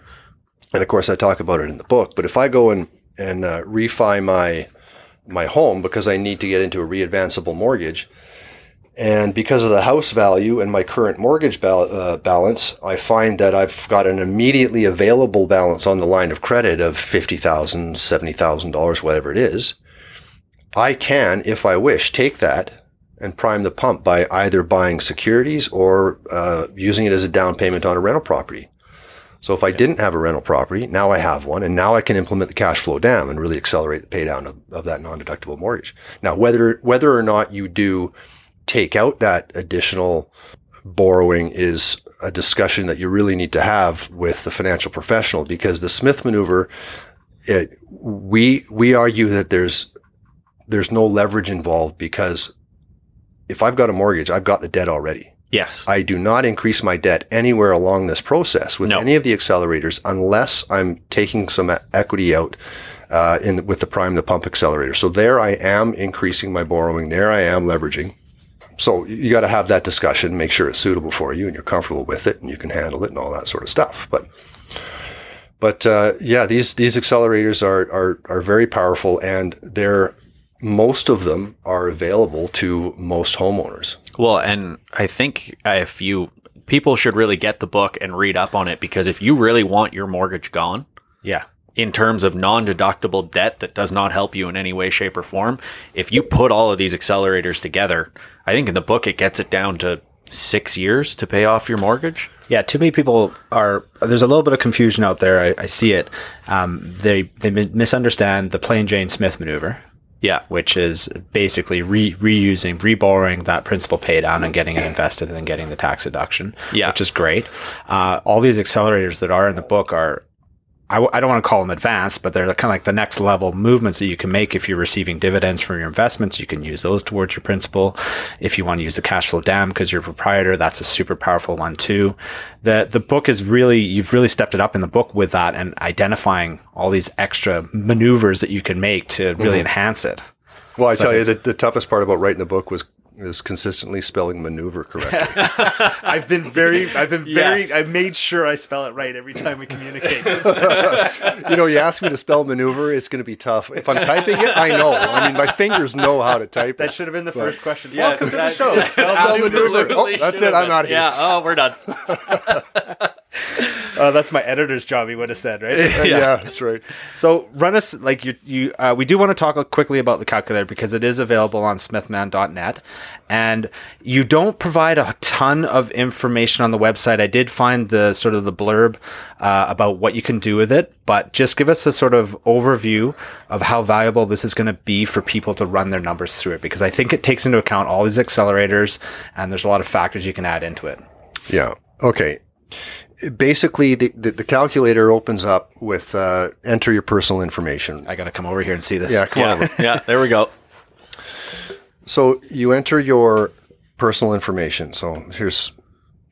And of course I talk about it in the book, but if I go and and uh, refi my my home because I need to get into a readvanceable mortgage. And because of the house value and my current mortgage bal- uh, balance, I find that I've got an immediately available balance on the line of credit of $50,000, $70,000, whatever it is. I can, if I wish, take that and prime the pump by either buying securities or uh, using it as a down payment on a rental property. So if I didn't have a rental property, now I have one, and now I can implement the cash flow down and really accelerate the pay down of, of that non-deductible mortgage. Now, whether whether or not you do take out that additional borrowing is a discussion that you really need to have with the financial professional because the Smith maneuver, it, we we argue that there's there's no leverage involved because if I've got a mortgage, I've got the debt already. Yes. I do not increase my debt anywhere along this process with No. any of the accelerators unless I'm taking some equity out uh, in with the prime the pump accelerator. So there I am increasing my borrowing. There I am leveraging. So you got to have that discussion, make sure it's suitable for you and you're comfortable with it and you can handle it and all that sort of stuff. But but uh, yeah, these these accelerators are are are very powerful and they're most of them are available to most homeowners. Well, and I think if you people should really get the book and read up on it because if you really want your mortgage gone Yeah. In terms of non-deductible debt that does not help you in any way shape or form, if you put all of these accelerators together, I think in the book it gets it down to 6 years to pay off your mortgage. Yeah, too many people are. There's a little bit of confusion out there. I, I see it. Um, they they mi- misunderstand the plain Jane Smith maneuver, Yeah. which is basically re- reusing, reborrowing that principal pay down and getting it invested and then getting the tax deduction. Yeah. which is great. Uh, all these accelerators that are in the book are. I, w- I don't want to call them advanced, but they're kind of like the next level movements that you can make if you're receiving dividends from your investments. You can use those towards your principal. If you want to use the cash flow dam because you're a proprietor, that's a super powerful one too. The the book is really you've really stepped it up in the book with that and identifying all these extra maneuvers that you can make to really mm-hmm. enhance it. Well, I So tell I you, the, the toughest part about writing the book was is consistently spelling maneuver correctly. I've been very, I've been very, Yes. I've made sure I spell it right every time we communicate. you know, you ask me to spell maneuver, it's going to be tough. If I'm typing it, I know. I mean, my fingers know how to type that it. should have been the But- first question. Yeah, Welcome to the that- show. that Spell maneuver. Oh, that's it. I'm out of here. Yeah. Oh, we're done. Uh, that's my editor's job. He would have said, right? Uh, yeah. that's right. So run us like you you uh, we do want to talk quickly about the calculator because it is available on smithman.net and you don't provide a ton of information on the website. I did find the sort of the blurb uh, about what you can do with it, but just give us a sort of overview of how valuable this is going to be for people to run their numbers through it because I think it takes into account all these accelerators and there's a lot of factors you can add into it. Yeah. Okay. Basically, the, the, the calculator opens up with uh, enter your personal information. I got to come over here and see this. Yeah, come on Yeah. over. yeah. There we go. So you enter your personal information. So here's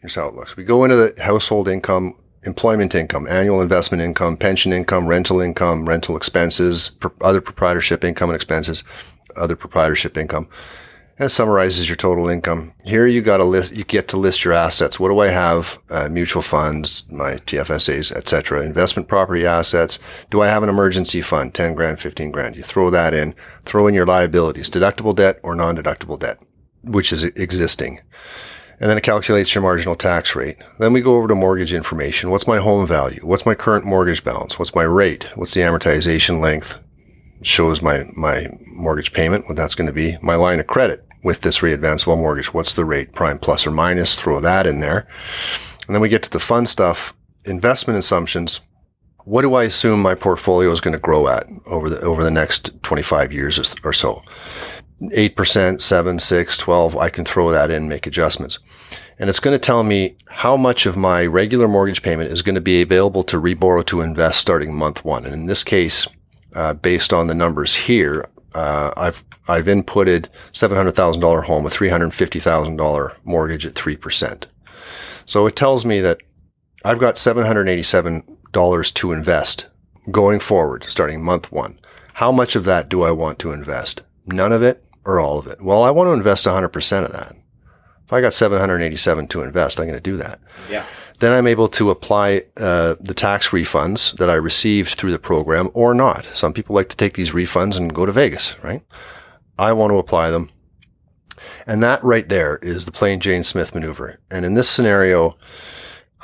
here's how it looks. We go into the household income, employment income, annual investment income, pension income, rental income, rental expenses, pro- other proprietorship income and expenses, other proprietorship income. And it summarizes your total income. Here you got to list. You get to list your assets. What do I have? Uh, mutual funds, my TFSAs, etc. Investment property assets. Do I have an emergency fund? Ten grand, fifteen grand. You throw that in. Throw in your liabilities, deductible debt or non-deductible debt, which is existing. And then it calculates your marginal tax rate. Then we go over to mortgage information. What's my home value? What's my current mortgage balance? What's my rate? What's the amortization length? shows my my mortgage payment, what that's going to be. My line of credit with this readvanceable mortgage, what's the rate, prime plus or minus? Throw that in there, and then we get to the fun stuff: investment assumptions. What do I assume my portfolio is going to grow at over the over the next 25 years or, so? 8%, 7, 6, 12, I can throw that in, make adjustments. And it's going to tell me how much of my regular mortgage payment is going to be available to reborrow to invest starting month one. And in this case, uh, based on the numbers here, uh, I've I've inputted seven hundred thousand dollar home, a three hundred fifty thousand dollar mortgage at three percent. So it tells me that I've got seven hundred eighty seven dollars to invest going forward, starting month one. How much of that do I want to invest? None of it or all of it? Well, I want to invest one hundred percent of that. If I got seven hundred eighty seven to invest, I'm going to do that. Yeah. Then I'm able to apply uh, the tax refunds that I received through the program or not. Some people like to take these refunds and go to Vegas, right? I want to apply them. And that right there is the plain Jane Smith maneuver. And in this scenario,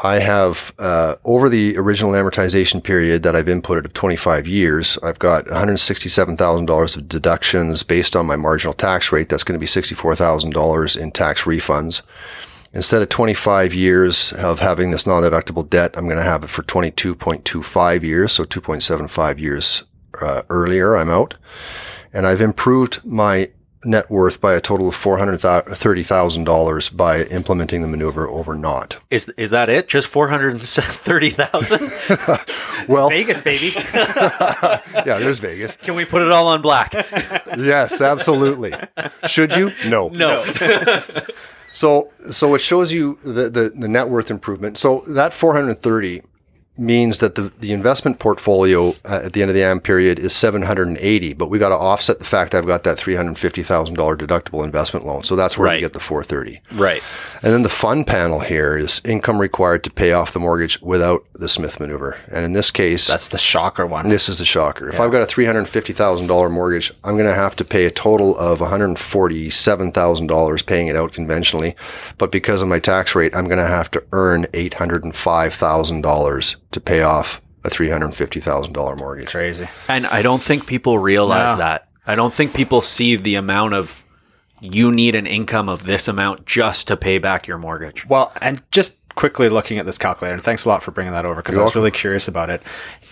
I have, uh, over the original amortization period that I've inputted of 25 years, I've got $167,000 of deductions based on my marginal tax rate. That's going to be $64,000 in tax refunds instead of 25 years of having this non-deductible debt, I'm going to have it for 22.25 years, so 2.75 years uh, earlier. I'm out, and I've improved my net worth by a total of four hundred thirty thousand dollars by implementing the maneuver over not. Is is that it? Just four hundred thirty thousand? Well, Vegas, baby. yeah, there's Vegas. Can we put it all on black? Yes, absolutely. Should you? No. No. So, so it shows you the, the, the net worth improvement. So that 430 means that the, the investment portfolio uh, at the end of the AM period is 780, but we got to offset the fact I've got that $350,000 deductible investment loan. So that's where right. we get the 430. Right. And then the fun panel here is income required to pay off the mortgage without the Smith maneuver. And in this case, that's the shocker one. This is the shocker. Yeah. If I've got a $350,000 mortgage, I'm going to have to pay a total of $147,000 paying it out conventionally, but because of my tax rate, I'm going to have to earn $805,000 to pay off a three hundred fifty thousand dollar mortgage. Crazy. And I don't think people realize No. that. I don't think people see the amount of you need an income of this amount just to pay back your mortgage. Well, and just quickly looking at this calculator, and thanks a lot for bringing that over because I was welcome. really curious about it.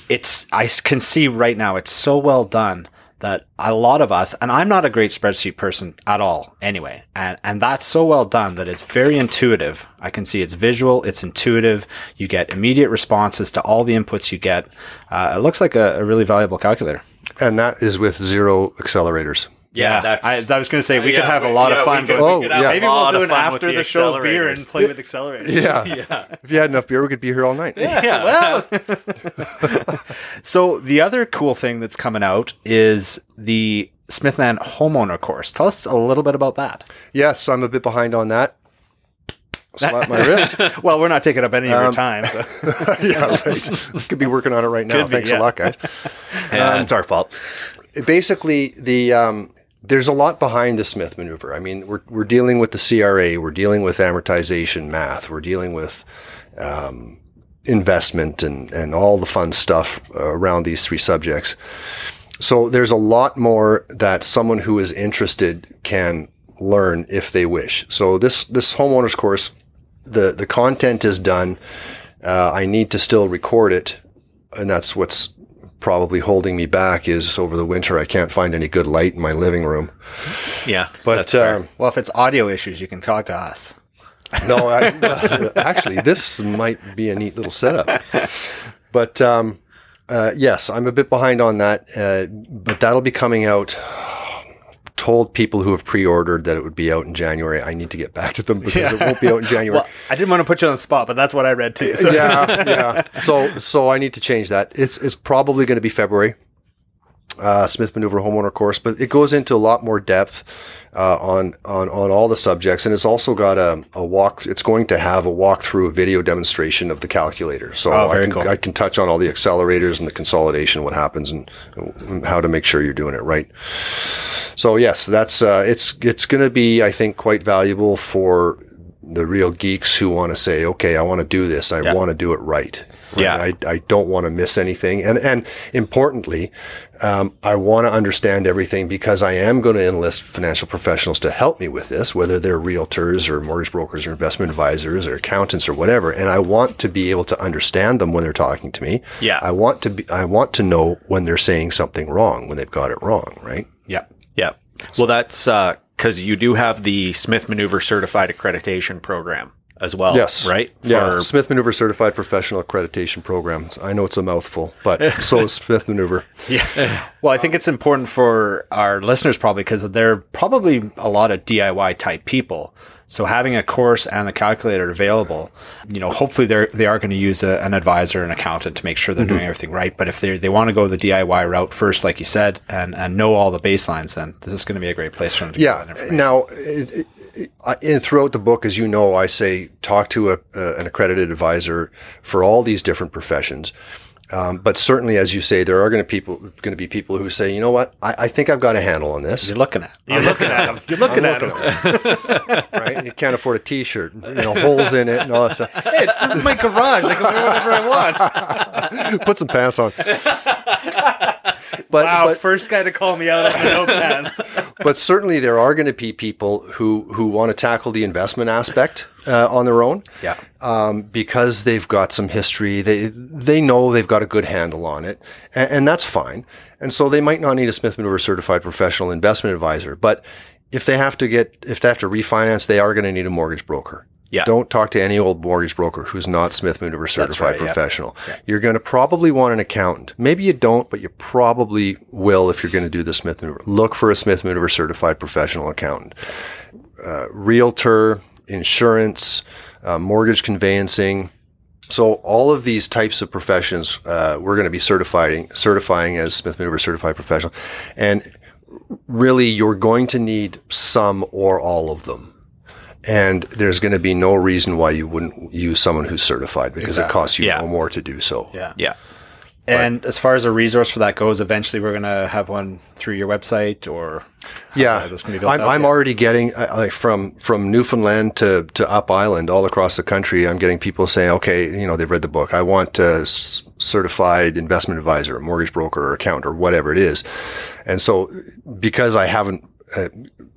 It's I s- can see right now it's so well done that a lot of us, and I'm not a great spreadsheet person at all, anyway, and and that's so well done that it's very intuitive. I can see it's visual, it's intuitive. You get immediate responses to all the inputs you get. Uh, it looks like a, a really valuable calculator. And that is with zero accelerators. Yeah, I, I was going to say we Yeah, could have a lot yeah, of we fun. could- but we we- could have a maybe we'll do an after the the, show beer and play with accelerators. Yeah. yeah. If you had enough beer, we could be here all night. Yeah. well. so the other cool thing that's coming out is the Smithman homeowner course. Tell us a little bit about that. Yes, I'm a bit behind on that. Slap my wrist. well, we're not taking up any of your Um, time. So. yeah, right. Could be working on it right now. Could be, Thanks yeah. a lot, guys. Yeah, it's our fault. basically the um, there's a lot behind the Smith maneuver. I mean, we're we're dealing with the CRA, we're dealing with amortization math, we're dealing with um, investment and and all the fun stuff around these three subjects. So there's a lot more that someone who is interested can learn if they wish. So this this homeowners course, the the content is done. Uh, I need to still record it, and that's what's probably holding me back. Is over the winter I can't find any good light in my living room. Yeah, But that's fair. um, well, if it's audio issues, you can talk to us. no, I, actually, this might be a neat little setup. But um, uh, yes, I'm a bit behind on that. Uh, but that'll be coming out. Told people who have pre-ordered that it would be out in January. I need to get back to them because it won't be out in January. Well, I didn't want to put you on the spot, but that's what I read too. So. yeah, yeah. So, so I need to change that. It's it's probably going to be February. Uh, Smith Maneuver Homeowner course, but it goes into a lot more depth uh, on on on all the subjects, and it's also got a, a walk. It's going to have a walkthrough, a video demonstration of the calculator. So Oh, I, can, cool. I can touch on all the accelerators and the consolidation, what happens, and, and how to make sure you're doing it right. So yes, that's uh, it's it's going to be, I think, quite valuable for the real geeks who want to say, okay, I want to do this. I Yeah. want to do it right. Right? Yeah. I, I don't want to miss anything. And, and importantly, um, I want to understand everything because I am going to enlist financial professionals to help me with this, whether they're realtors or mortgage brokers or investment advisors or accountants or whatever. And I want to be able to understand them when they're talking to me. Yeah. I want to be, I want to know when they're saying something wrong, when they've got it wrong, right? yeah. Yeah. Well, that's because you do have the Smith Maneuver Certified Accreditation Program as well. Yes. Right. Yeah. Smith Maneuver Certified Professional Accreditation Programs. I know it's a mouthful, but so is Smith Maneuver. Yeah. Well, I think it's important for our listeners probably because they're probably a lot of DIY type people. So having a course and the calculator available, you know, hopefully they're they are going to use a, an advisor, an accountant to make sure they're doing mm-hmm. everything right. But if they they want to go the DIY route first, like you said, and and know all the baselines, then this is going to be a great place for them to get that Yeah. information. Now, it, it, I- and throughout the book, as you know, I say talk to a, uh, an accredited advisor for all these different professions. Um, but certainly, as you say, there are going to people going to be people who say, you know what, I, I think I've got a handle on this. You're looking at. You're looking at them. You're looking I'm at looking them. right? You can't afford a T-shirt, you know, holes in it and all that stuff. Hey, it's- this is my garage. I can wear whatever I want. Put some pants on. But, Wow, but first guy to call me out on the no pants. but certainly there are going to be people who who want to tackle the investment aspect uh, on their own. Yeah. Um, because they've got some history, they they know they've got a good handle on it, and, and that's fine. And so they might not need a Smith Maneuver certified professional investment advisor, but if they have to get if they have to refinance, they are going to need a mortgage broker. Yeah. Don't talk to any old mortgage broker who's not Smith Maneuver certified right, yeah. professional. You're going to probably want an accountant. Maybe you don't, but you probably will if you're going to do the Smith Maneuver. Look for a Smith Maneuver certified professional accountant. Uh, realtor, insurance, uh, mortgage conveyancing. So all of these types of professions, uh, we're going to be certifying certifying as Smith Maneuver certified professional, and really you're going to need some or all of them. And there's going to be no reason why you wouldn't use someone who's certified because it costs you Yeah. no more to do so. Yeah. yeah. And as far as a resource for that goes, eventually we're going to have one through your website or Yeah, this can be built I'm, out, I'm yeah. already getting uh, like from from Newfoundland to to Up Island, all across the country. I'm getting people saying, okay, you know, they've read the book. I want a s- certified investment advisor, a mortgage broker, or accountant, or whatever it is. And so, because I haven't uh,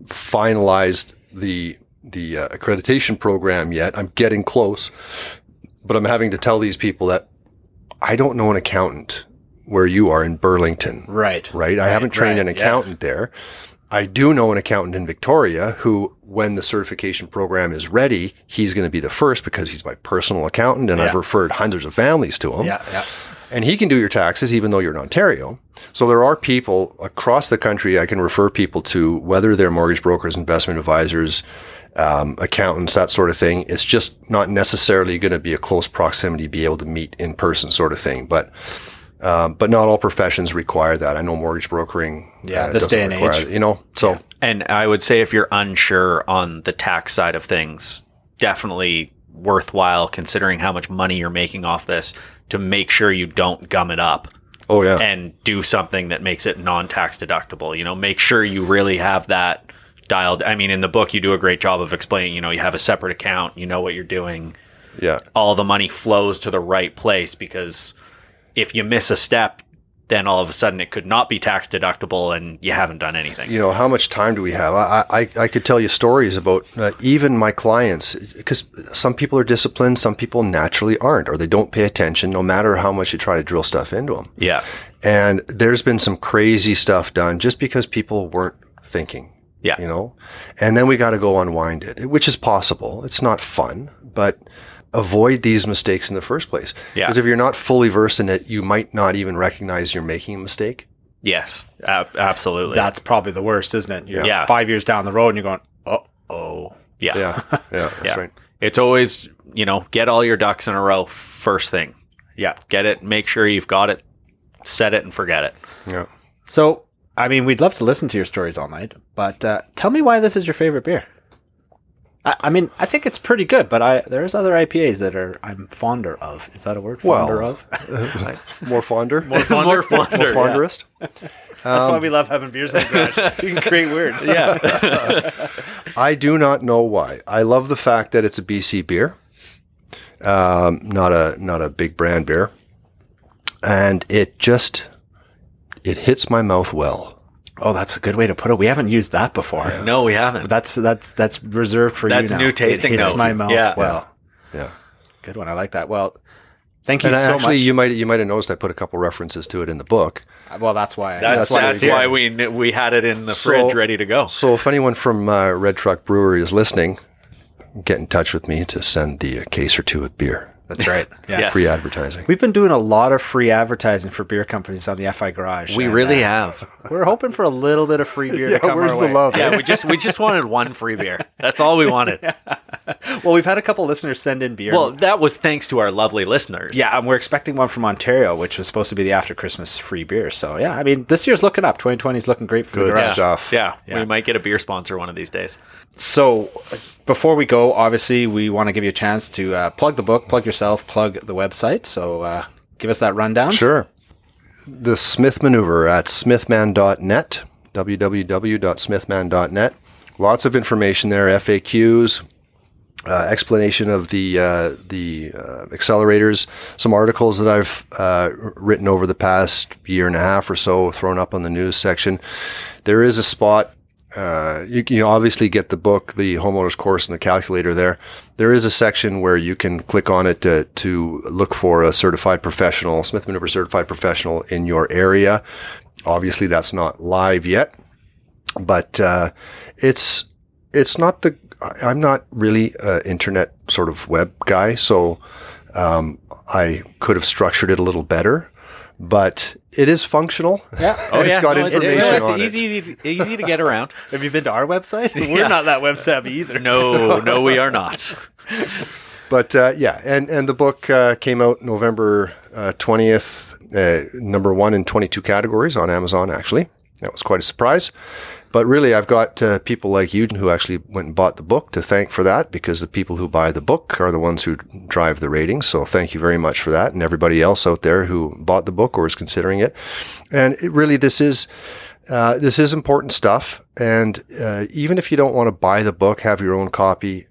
finalized the the uh, accreditation program yet, I'm getting close. But I'm having to tell these people that I don't know an accountant where you are in Burlington right. right? I haven't trained right, an yeah. accountant there. I do know an accountant in Victoria who, when the certification program is ready, he's going to be the first because he's my personal accountant and I've referred hundreds of families to him. Yeah, yeah. And he can do your taxes even though you're in Ontario. So there are people across the country I can refer people to, whether they're mortgage brokers, investment advisors, um, accountants, that sort of thing. It's just not necessarily going to be a close proximity, be able to meet in person sort of thing. But Um, but not all professions require that. I know mortgage brokering. uh, Yeah, this day and age. it, You know, so And I would say if you're unsure on the tax side of things, definitely worthwhile considering how much money you're making off this to make sure you don't gum it up oh yeah, and do something that makes it non-tax deductible. You know, make sure you really have that dialed. I mean, in the book, you do a great job of explaining. You know, you have a separate account. You know what you're doing. yeah. All the money flows to the right place because if you miss a step, then all of a sudden it could not be tax deductible, and you haven't done anything. you know how much time do we have i i, I could tell you stories about uh, even my clients because some people are disciplined some people naturally aren't or they don't pay attention no matter how much you try to drill stuff into them Yeah, and there's been some crazy stuff done just because people weren't thinking yeah, you know and then we got to go unwind it which is possible it's not fun but avoid these mistakes in the first place Yeah. because if you're not fully versed in it you might not even recognize you're making a mistake yes, ab- absolutely. That's probably the worst, isn't it? You're Yeah. five years down the road and you're going, oh, oh. yeah. yeah yeah that's Yeah. right It's always, you know, get all your ducks in a row first thing. Yeah. Get it, make sure you've got it, set it and forget it. yeah So, I mean, we'd love to listen to your stories all night, but uh, tell me why this is your favorite beer. I, I mean, I think it's pretty good, but I there's other IPAs that are I'm fonder of. Is that a word? Well, Fonder of. more fonder More fonder. More fonder. more fonderist That's why we love having beers like that. you can create words. Yeah. I do not know why. I love the fact that it's a BC beer, um, not a not a big brand beer, and it just it hits my mouth well. Oh, that's a good way to put it. We haven't used that before. no, we haven't. That's that's that's reserved for That's you. That's new tasting It hits note. my mouth. Yeah. Well, Yeah, good one. I like that. Well, thank you and so actually much. you might you might have noticed I put a couple references to it in the book. well, that's why. That's, why that's we why, we we had it in the So- fridge ready to go. So if anyone from uh, Red Truck Brewery is listening, get in touch with me to send the uh, case or two of beer. That's right. Yeah. Yes. Free advertising. We've been doing a lot of free advertising for beer companies on the FI Garage. We and, really uh, have. We're hoping for a little bit of free beer. to come where's our the way. love? Yeah, we just we just wanted one free beer. That's all we wanted. Well, we've had a couple listeners send in beer. Well, that was thanks to our lovely listeners. yeah, and we're expecting one from Ontario, which was supposed to be the after Christmas free beer. So yeah, I mean, this year's looking up. 2020 is looking great for the Good garage. stuff. Yeah, Yeah. we might get a beer sponsor one of these days. So, before we go, obviously, we want to give you a chance to uh, plug the book, plug yourself, plug the website. So, uh, give us that rundown. Sure. The Smith Maneuver at smithman.net, www.smithman.net. Lots of information there, FAQs, uh, explanation of the uh, the uh, accelerators, some articles that I've uh, written over the past year and a half or so, thrown up on the news section. There is a spot. Uh, you obviously get the book, the homeowners course, and the calculator there. There is a section where you can click on it to, to look for a certified professional, Smith Maneuver certified professional in your area. Obviously, that's not live yet, but uh, it's it's not the. I'm not really an internet sort of web guy, so um, I could have structured it a little better. But it is functional. Yeah. Oh It's yeah, got no, information it's, it. it's easy easy to get around. Have you been to our website? We're not that web savvy either. No, no, we are not. But uh, yeah, and and the book uh, came out November twentieth, uh, number one in twenty two categories on Amazon. Actually, that was quite a surprise. But really, I've got uh, people like you who actually went and bought the book to thank for that, because the people who buy the book are the ones who drive the ratings. So thank you very much for that, and everybody else out there who bought the book or is considering it. And it really, this is. Uh, this is important stuff, and uh, even if you don't want to buy the book, have your own copy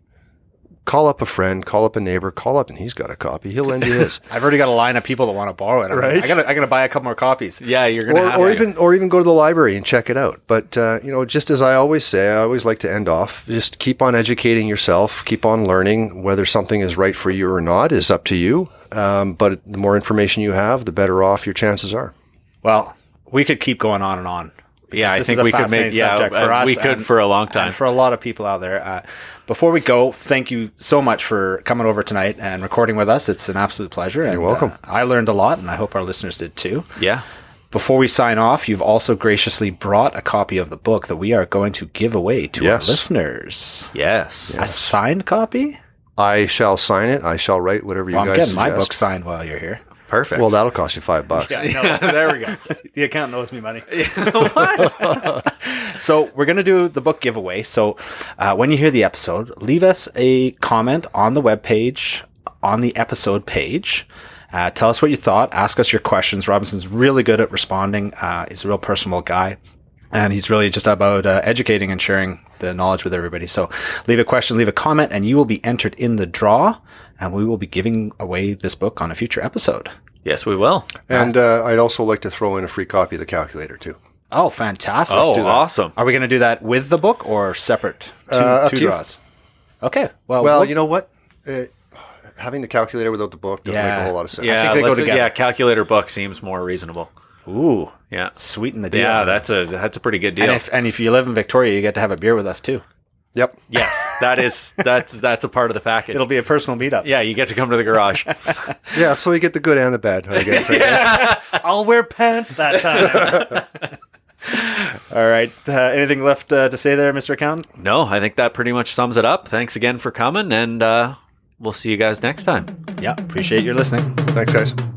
call up a friend, call up a neighbor, call up, and he's got a copy. He'll lend you his. I've already got a line of people that want to borrow it. I'm like, Right. I gotta, I gotta buy a couple more copies. Yeah, you're gonna or, have or to. even or even go to the library and check it out. But uh, you know, just as I always say, I always like to end off. Just keep on educating yourself. Keep on learning. Whether something is right for you or not is up to you. Um, but the more information you have, the better off your chances are. Well, we could keep going on and on. Yeah, I think we could make- yeah, for uh, us. we could and- for a long time. and for a lot of people out there. Uh, before we go, thank you so much for coming over tonight and recording with us. It's an absolute pleasure. And, You're welcome. uh, I learned a lot, and I hope our listeners did too. yeah. Before we sign off, you've also graciously brought a copy of the book that we are going to give away to Yes. our listeners. Yes. yes. A signed copy? I shall sign it. I shall write whatever you Well, I'm guys getting my book signed while you're here. Perfect. Well, that'll cost you five bucks. Yeah, no, there we go. the account owes me money. what? So we're gonna do the book giveaway. So uh, when you hear the episode, leave us a comment on the webpage, on the episode page. Uh, tell us what you thought. Ask us your questions. Robinson's really good at responding. Uh, he's a real personable guy. And he's really just about uh, educating and sharing the knowledge with everybody. So leave a question, leave a comment, and you will be entered in the draw. And we will be giving away this book on a future episode. Yes, we will. And uh, I'd also like to throw in a free copy of the calculator too. Oh, fantastic. Oh, do that. awesome. Are we going to do that with the book or separate? Two, Uh, up two to you. draws. Okay. Well, Well, we'll- you know what? Uh, having the calculator without the book doesn't Yeah. make a whole lot of sense. Yeah, think they go let's- together. yeah. Calculator book seems more reasonable. ooh, Yeah, sweeten the deal. yeah. That's a that's a pretty good deal. and if and if you live in Victoria, you get to have a beer with us too. Yep. yes, that is that's that's a part of the package. It'll be a personal meetup. yeah, you get to come to the garage. Yeah, so you get the good and the bad, I guess. I guess. I'll wear pants that time. All right. Uh, anything left uh, to say there, Mr. Accountant? no, I think that pretty much sums it up. Thanks again for coming, and uh, we'll see you guys next time. Yeah. Appreciate your listening. Thanks, guys.